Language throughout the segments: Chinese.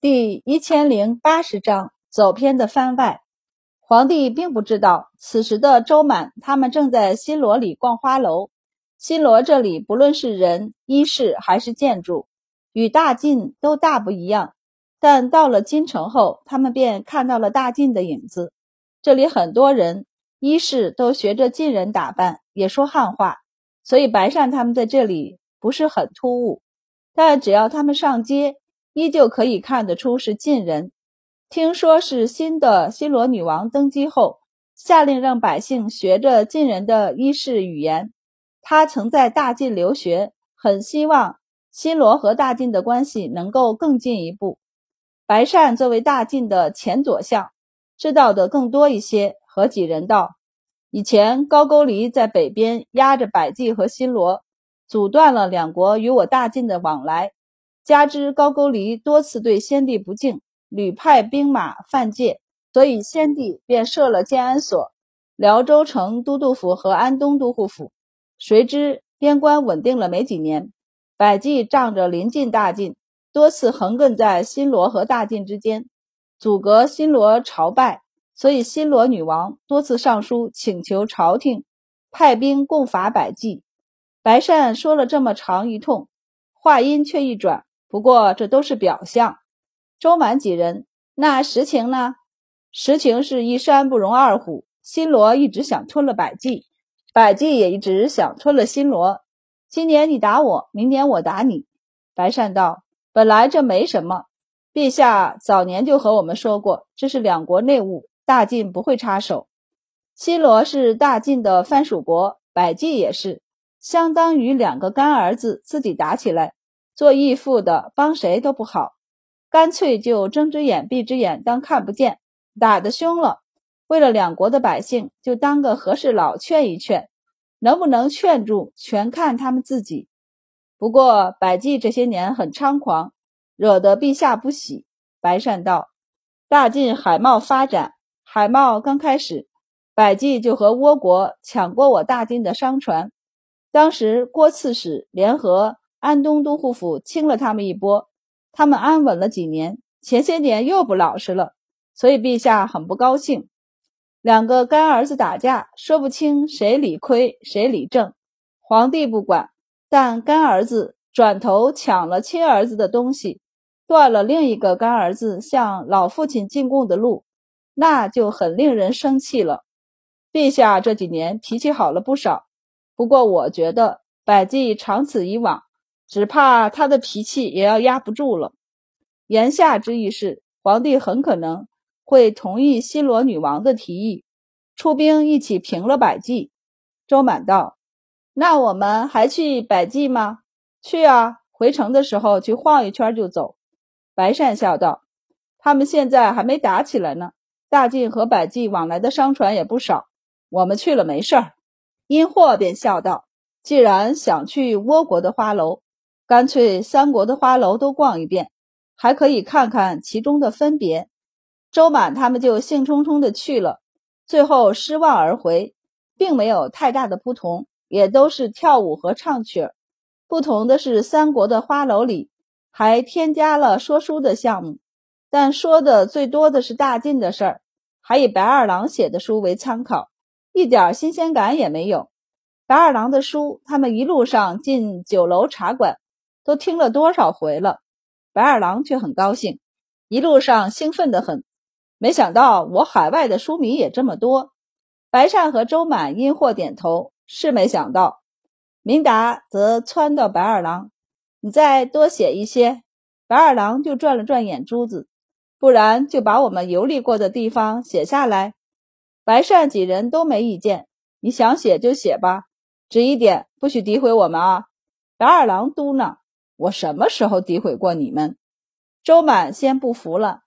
第一千零八十章走偏的番外。皇帝并不知道，此时的周满他们正在新罗里逛花楼。新罗这里不论是人、衣饰还是建筑，与大晋都大不一样。但到了京城后，他们便看到了大晋的影子。这里很多人衣饰都学着晋人打扮，也说汉话，所以白善他们在这里不是很突兀。但只要他们上街，依旧可以看得出是晋人。听说是新的新罗女王登基后，下令让百姓学着晋人的衣饰语言。他曾在大晋留学，很希望新罗和大晋的关系能够更进一步。白善作为大晋的前左相，知道的更多一些，和几人道：以前高句丽在北边压着百济和新罗，阻断了两国与我大晋的往来。加之高句丽多次对先帝不敬，屡派兵马犯界，所以先帝便设了建安所、辽州城都督府和安东都护府。谁知边关稳定了没几年，百济仗着临近大晋，多次横亘在新罗和大晋之间，阻隔新罗朝拜，所以新罗女王多次上书请求朝廷派兵共伐百济。白善说了这么长一通，话音却一转。不过这都是表象。周满几人，那实情呢？实情是一山不容二虎。新罗一直想吞了百济，百济也一直想吞了新罗。今年你打我，明年我打你。白善道：“本来这没什么，陛下早年就和我们说过，这是两国内务，大晋不会插手。新罗是大晋的藩属国，百济也是，相当于两个干儿子自己打起来。”做义父的帮谁都不好，干脆就睁只眼闭只眼当看不见。打得凶了，为了两国的百姓，就当个和事佬劝一劝，能不能劝住，全看他们自己。不过百济这些年很猖狂，惹得陛下不喜。白善道：大晋海贸发展，海贸刚开始，百济就和倭国抢过我大晋的商船。当时郭刺史联合。安东都护府清了他们一波，他们安稳了几年，前些年又不老实了，所以陛下很不高兴。两个干儿子打架，说不清谁理亏谁理正，皇帝不管，但干儿子转头抢了亲儿子的东西，断了另一个干儿子向老父亲进贡的路，那就很令人生气了。陛下这几年脾气好了不少，不过我觉得百济长此以往。只怕他的脾气也要压不住了。言下之意是，皇帝很可能会同意新罗女王的提议，出兵一起平了百济。周满道：“那我们还去百济吗？”“去啊，回城的时候去晃一圈就走。”白善笑道：“他们现在还没打起来呢，大晋和百济往来的商船也不少，我们去了没事儿。”殷霍便笑道：“既然想去倭国的花楼。”干脆三国的花楼都逛一遍，还可以看看其中的分别。周满他们就兴冲冲的去了，最后失望而回，并没有太大的不同，也都是跳舞和唱曲儿。不同的是，三国的花楼里还添加了说书的项目，但说的最多的是大晋的事儿，还以白二郎写的书为参考，一点新鲜感也没有。白二郎的书，他们一路上进酒楼茶馆。都听了多少回了，白二郎却很高兴，一路上兴奋得很。没想到我海外的书迷也这么多。白善和周满因祸点头，是没想到。明达则撺到白二郎：“你再多写一些。”白二郎就转了转眼珠子，不然就把我们游历过的地方写下来。白善几人都没意见，你想写就写吧，只一点，不许诋毁我们啊！白二郎嘟囔。我什么时候诋毁过你们？周满先不服了，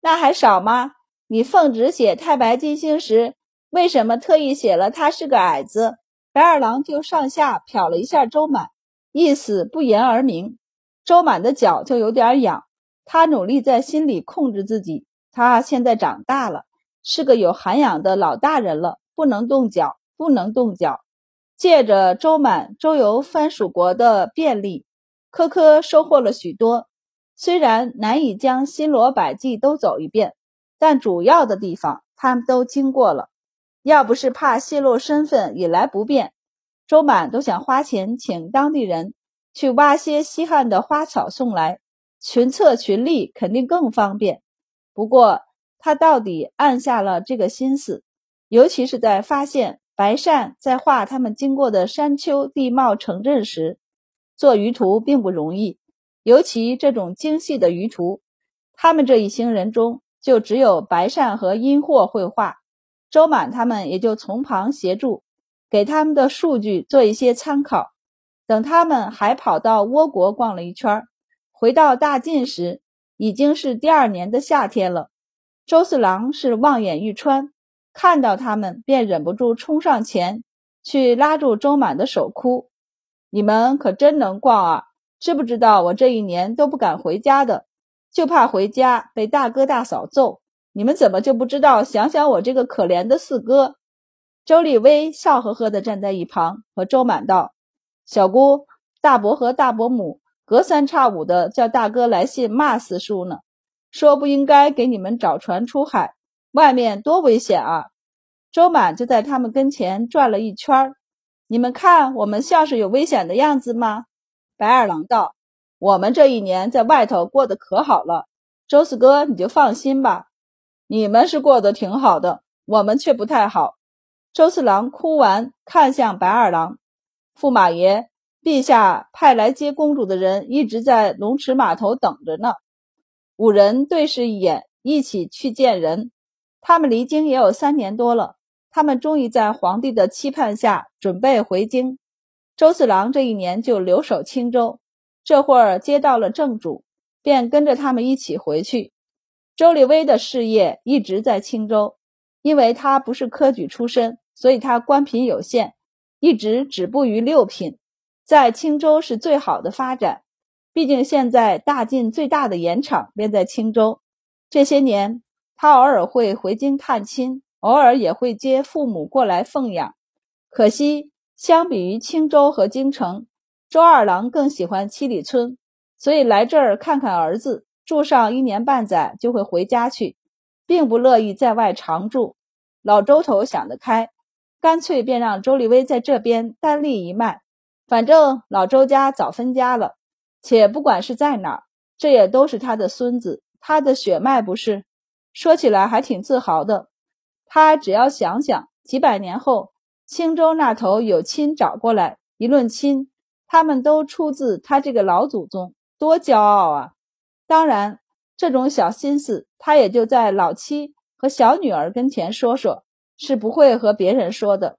那还少吗？你奉旨写太白金星时，为什么特意写了他是个矮子？白二郎就上下瞟了一下周满，意思不言而明。周满的脚就有点痒，他努力在心里控制自己。他现在长大了，是个有涵养的老大人了，不能动脚，不能动脚。借着周满周游藩属国的便利。科科收获了许多，虽然难以将新罗百济都走一遍，但主要的地方他们都经过了。要不是怕泄露身份引来不便，周满都想花钱请当地人去挖些稀罕的花草送来，群策群力肯定更方便。不过他到底暗下了这个心思，尤其是在发现白善在画他们经过的山丘地貌城镇时，做鱼图并不容易。尤其这种精细的鱼图，他们这一行人中就只有白善和阴货绘画，周满他们也就从旁协助，给他们的数据做一些参考。等他们还跑到倭国逛了一圈，回到大晋时，已经是第二年的夏天了。周四郎是望眼欲穿，看到他们便忍不住冲上前去拉住周满的手，哭：“你们可真能逛啊！”知不知道我这一年都不敢回家的，就怕回家被大哥大嫂揍。你们怎么就不知道想想我这个可怜的四哥？周立威笑呵呵地站在一旁，和周满道：“小姑，大伯和大伯母隔三差五的叫大哥来信骂四叔呢，说不应该给你们找船出海，外面多危险啊！”周满就在他们跟前转了一圈你们看我们像是有危险的样子吗？”白二郎道：“我们这一年在外头过得可好了，周四哥你就放心吧。你们是过得挺好的，我们却不太好。”周四郎哭完，看向白二郎：“驸马爷，陛下派来接公主的人一直在龙池码头等着呢。”五人对视一眼，一起去见人。他们离京也有三年多了，他们终于在皇帝的期盼下准备回京。周四郎这一年就留守青州，这会儿接到了正主，便跟着他们一起回去。周立威的事业一直在青州，因为他不是科举出身，所以他官品有限，一直止步于六品，在青州是最好的发展。毕竟现在大晋最大的盐场便在青州。这些年，他偶尔会回京探亲，偶尔也会接父母过来奉养。可惜。相比于青州和京城，周二郎更喜欢七里村，所以来这儿看看儿子，住上一年半载就会回家去，并不乐意在外常住。老周头想得开，干脆便让周立威在这边单立一脉。反正老周家早分家了，且不管是在哪儿，这也都是他的孙子，他的血脉不是？说起来还挺自豪的。他只要想想，几百年后。青州那头有亲找过来，一论亲，他们都出自他这个老祖宗，多骄傲啊！当然，这种小心思他也就在老七和小女儿跟前说说，是不会和别人说的。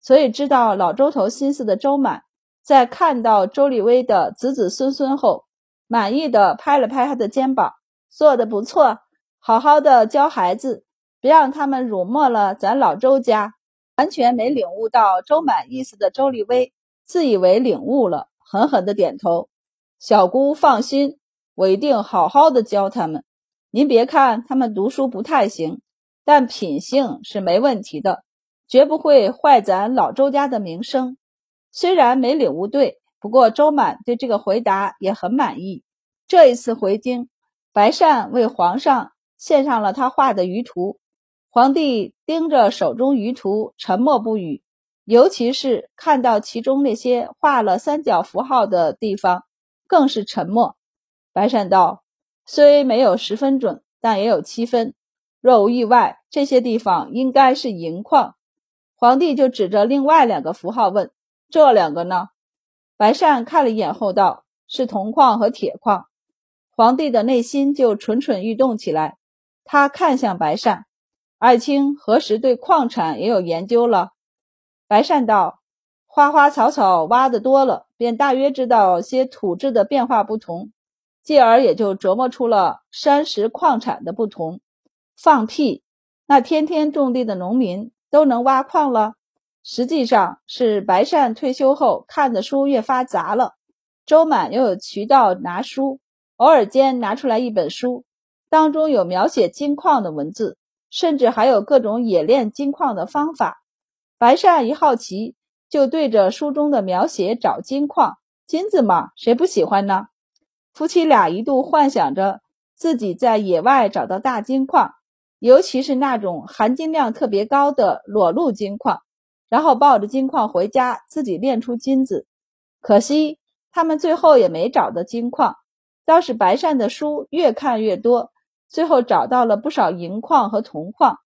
所以知道老周头心思的周满，在看到周立威的子子孙孙后，满意的拍了拍他的肩膀，做的不错，好好的教孩子，别让他们辱没了咱老周家。完全没领悟到周满意思的周立威，自以为领悟了，狠狠的点头。小姑放心，我一定好好的教他们。您别看他们读书不太行，但品性是没问题的，绝不会坏咱老周家的名声。虽然没领悟对，不过周满对这个回答也很满意。这一次回京，白善为皇上献上了他画的舆图。皇帝盯着手中舆图，沉默不语。尤其是看到其中那些画了三角符号的地方，更是沉默。白善道：“虽没有十分准，但也有七分。若无意外，这些地方应该是银矿。”皇帝就指着另外两个符号问：“这两个呢？”白善看了一眼后道：“是铜矿和铁矿。”皇帝的内心就蠢蠢欲动起来。他看向白善。爱卿何时对矿产也有研究了？白善道：花花草草挖的多了，便大约知道些土质的变化不同，继而也就琢磨出了山石矿产的不同。放屁！那天天种地的农民都能挖矿了？实际上是白善退休后看的书越发杂了，周满又有渠道拿书，偶尔间拿出来一本书，当中有描写金矿的文字。甚至还有各种冶炼金矿的方法。白善一好奇，就对着书中的描写找金矿。金子嘛，谁不喜欢呢？夫妻俩一度幻想着自己在野外找到大金矿，尤其是那种含金量特别高的裸露金矿，然后抱着金矿回家自己炼出金子。可惜他们最后也没找到金矿，倒是白善的书越看越多，最后找到了不少银矿和铜矿。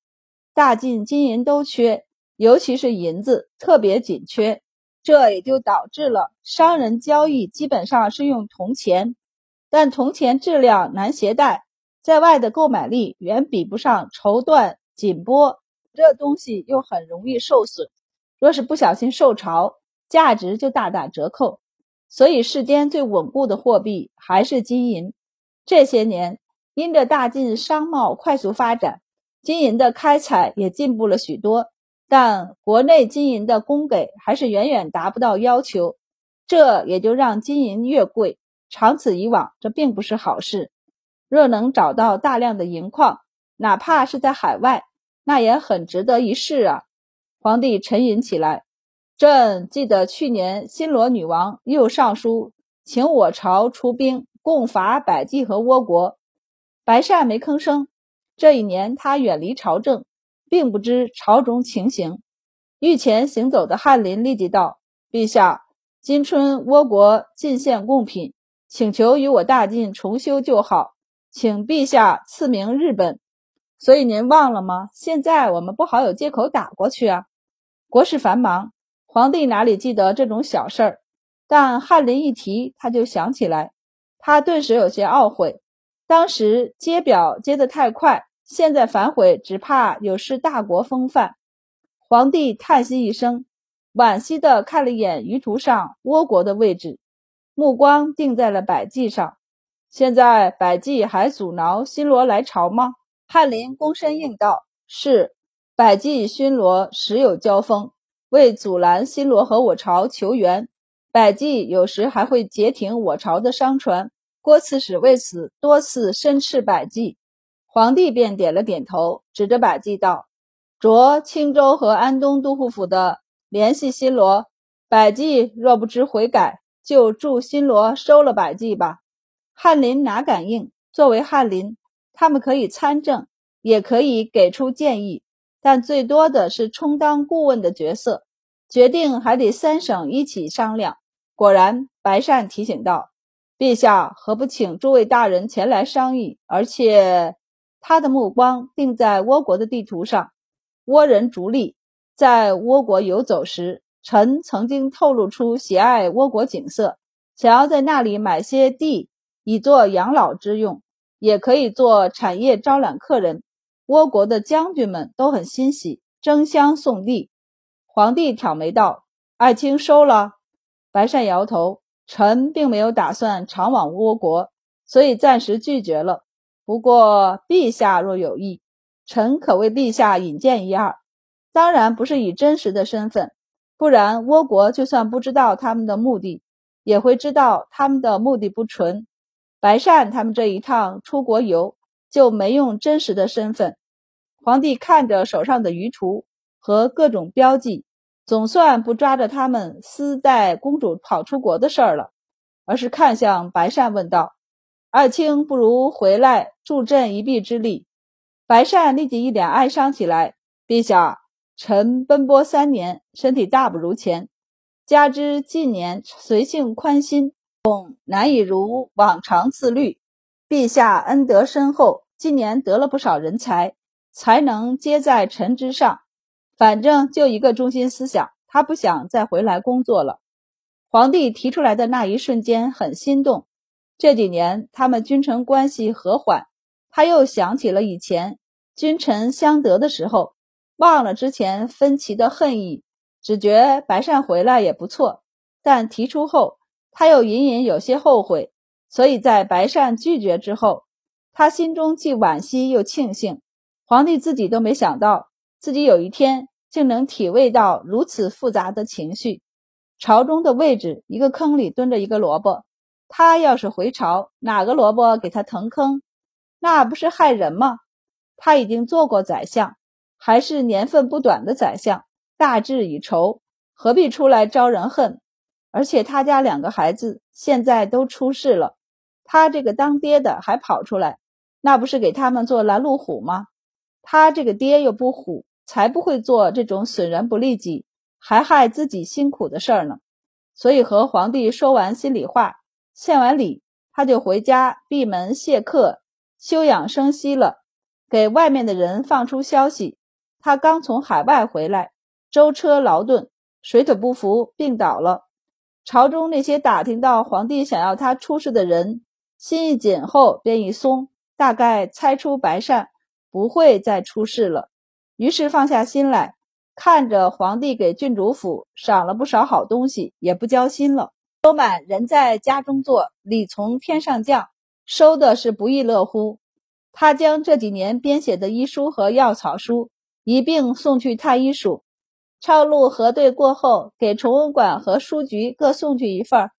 大晋金银都缺，尤其是银子特别紧缺，这也就导致了商人交易基本上是用铜钱。但铜钱质量难携带，在外的购买力远比不上绸缎锦帛，这东西又很容易受损。若是不小心受潮，价值就大打折扣。所以世间最稳固的货币还是金银。这些年，因着大晋商贸快速发展，金银的开采也进步了许多，但国内金银的供给还是远远达不到要求，这也就让金银越贵。长此以往，这并不是好事。若能找到大量的银矿，哪怕是在海外，那也很值得一试啊！皇帝沉吟起来。朕记得去年新罗女王又上书，请我朝出兵共伐百济和倭国。白善没吭声。这一年他远离朝政，并不知朝中情形。御前行走的翰林立即道：“陛下，今春倭国进献贡品。”请求与我大晋重修旧好，请陛下赐名日本。所以您忘了吗？现在我们不好有借口打过去啊。国事繁忙，皇帝哪里记得这种小事儿？但翰林一提，他就想起来，他顿时有些懊悔，当时接表接得太快，现在反悔，只怕有失大国风范。皇帝叹息一声，惋惜地看了一眼舆图上倭国的位置。目光定在了百济上，现在百济还阻挠新罗来朝吗？翰林躬身应道：“是，百济新罗时有交锋，为阻拦新罗和我朝求援，百济有时还会截停我朝的商船。郭刺史为此多次申斥百济，皇帝便点了点头，指着百济道：‘着青州和安东都护府的联系新罗，百济若不知悔改。’”就助新罗收了百济吧。翰林哪敢应？作为翰林，他们可以参政，也可以给出建议，但最多的是充当顾问的角色，决定还得三省一起商量。果然，白善提醒道：“陛下何不请诸位大人前来商议？而且，他的目光定在倭国的地图上。倭人逐利，在倭国游走时。”臣曾经透露出喜爱倭国景色，想要在那里买些地以作养老之用，也可以做产业招揽客人。倭国的将军们都很欣喜，争相送地。皇帝挑眉道：“爱卿收了？”白善摇头：“臣并没有打算常往倭国，所以暂时拒绝了。不过陛下若有意，臣可为陛下引荐一二。当然不是以真实的身份。”不然，倭国就算不知道他们的目的，也会知道他们的目的不纯。白善他们这一趟出国游就没用真实的身份。皇帝看着手上的舆图和各种标记，总算不抓着他们私带公主跑出国的事儿了，而是看向白善问道：“爱卿不如回来助朕一臂之力。”白善立即一脸哀伤起来：“陛下。”臣奔波三年，身体大不如前，加之近年随性宽心，恐难以如往常自律。陛下恩德深厚，今年得了不少人才，才能皆在臣之上。反正就一个中心思想，他不想再回来工作了。皇帝提出来的那一瞬间很心动。这几年他们君臣关系和缓，他又想起了以前君臣相得的时候。忘了之前分歧的恨意，只觉白善回来也不错，但提出后他又隐隐有些后悔，所以在白善拒绝之后，他心中既惋惜又庆幸。皇帝自己都没想到，自己有一天竟能体味到如此复杂的情绪。朝中的位置，一个坑里蹲着一个萝卜，他要是回朝，哪个萝卜给他腾坑，那不是害人吗？他已经做过宰相。还是年份不短的宰相，大志已酬，何必出来招人恨？而且他家两个孩子现在都出世了，他这个当爹的还跑出来，那不是给他们做拦路虎吗？他这个爹又不虎，才不会做这种损人不利己，还害自己辛苦的事儿呢。所以和皇帝说完心里话，献完礼，他就回家闭门谢客，休养生息了。给外面的人放出消息，他刚从海外回来，舟车劳顿，水土不服，病倒了。朝中那些打听到皇帝想要他出事的人，心一紧后便一松，大概猜出白善不会再出事了，于是放下心来，看着皇帝给郡主府赏了不少好东西，也不交心了。周满人在家中坐，礼从天上降，收的是不亦乐乎。他将这几年编写的医书和药草书一并送去太医署。抄录核对过后，给崇文馆和书局各送去一份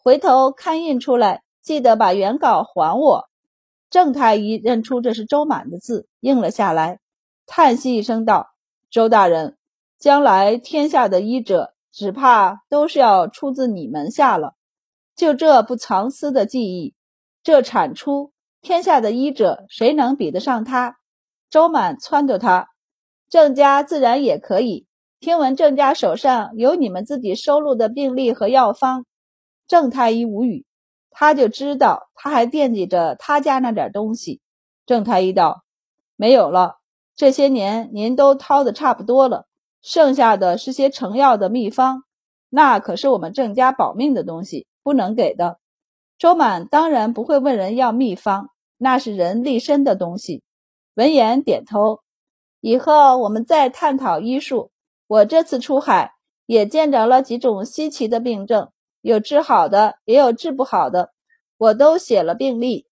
回头刊印出来，记得把原稿还我。郑太医认出这是周满的字，应了下来，叹息一声道：“周大人，将来天下的医者，只怕都是要出自你门下了。就这不藏私的技艺，这产出，天下的医者谁能比得上他？”周满撺掇他，郑家自然也可以。听闻郑家手上有你们自己收录的病历和药方，郑太医无语，他就知道他还惦记着他家那点东西。郑太医道：“没有了，这些年您都掏的差不多了，剩下的是些成药的秘方，那可是我们郑家保命的东西，不能给的。”周满当然不会问人要秘方，那是人立身的东西。闻言点头，以后我们再探讨医术。我这次出海也见着了几种稀奇的病症，有治好的，也有治不好的，我都写了病历，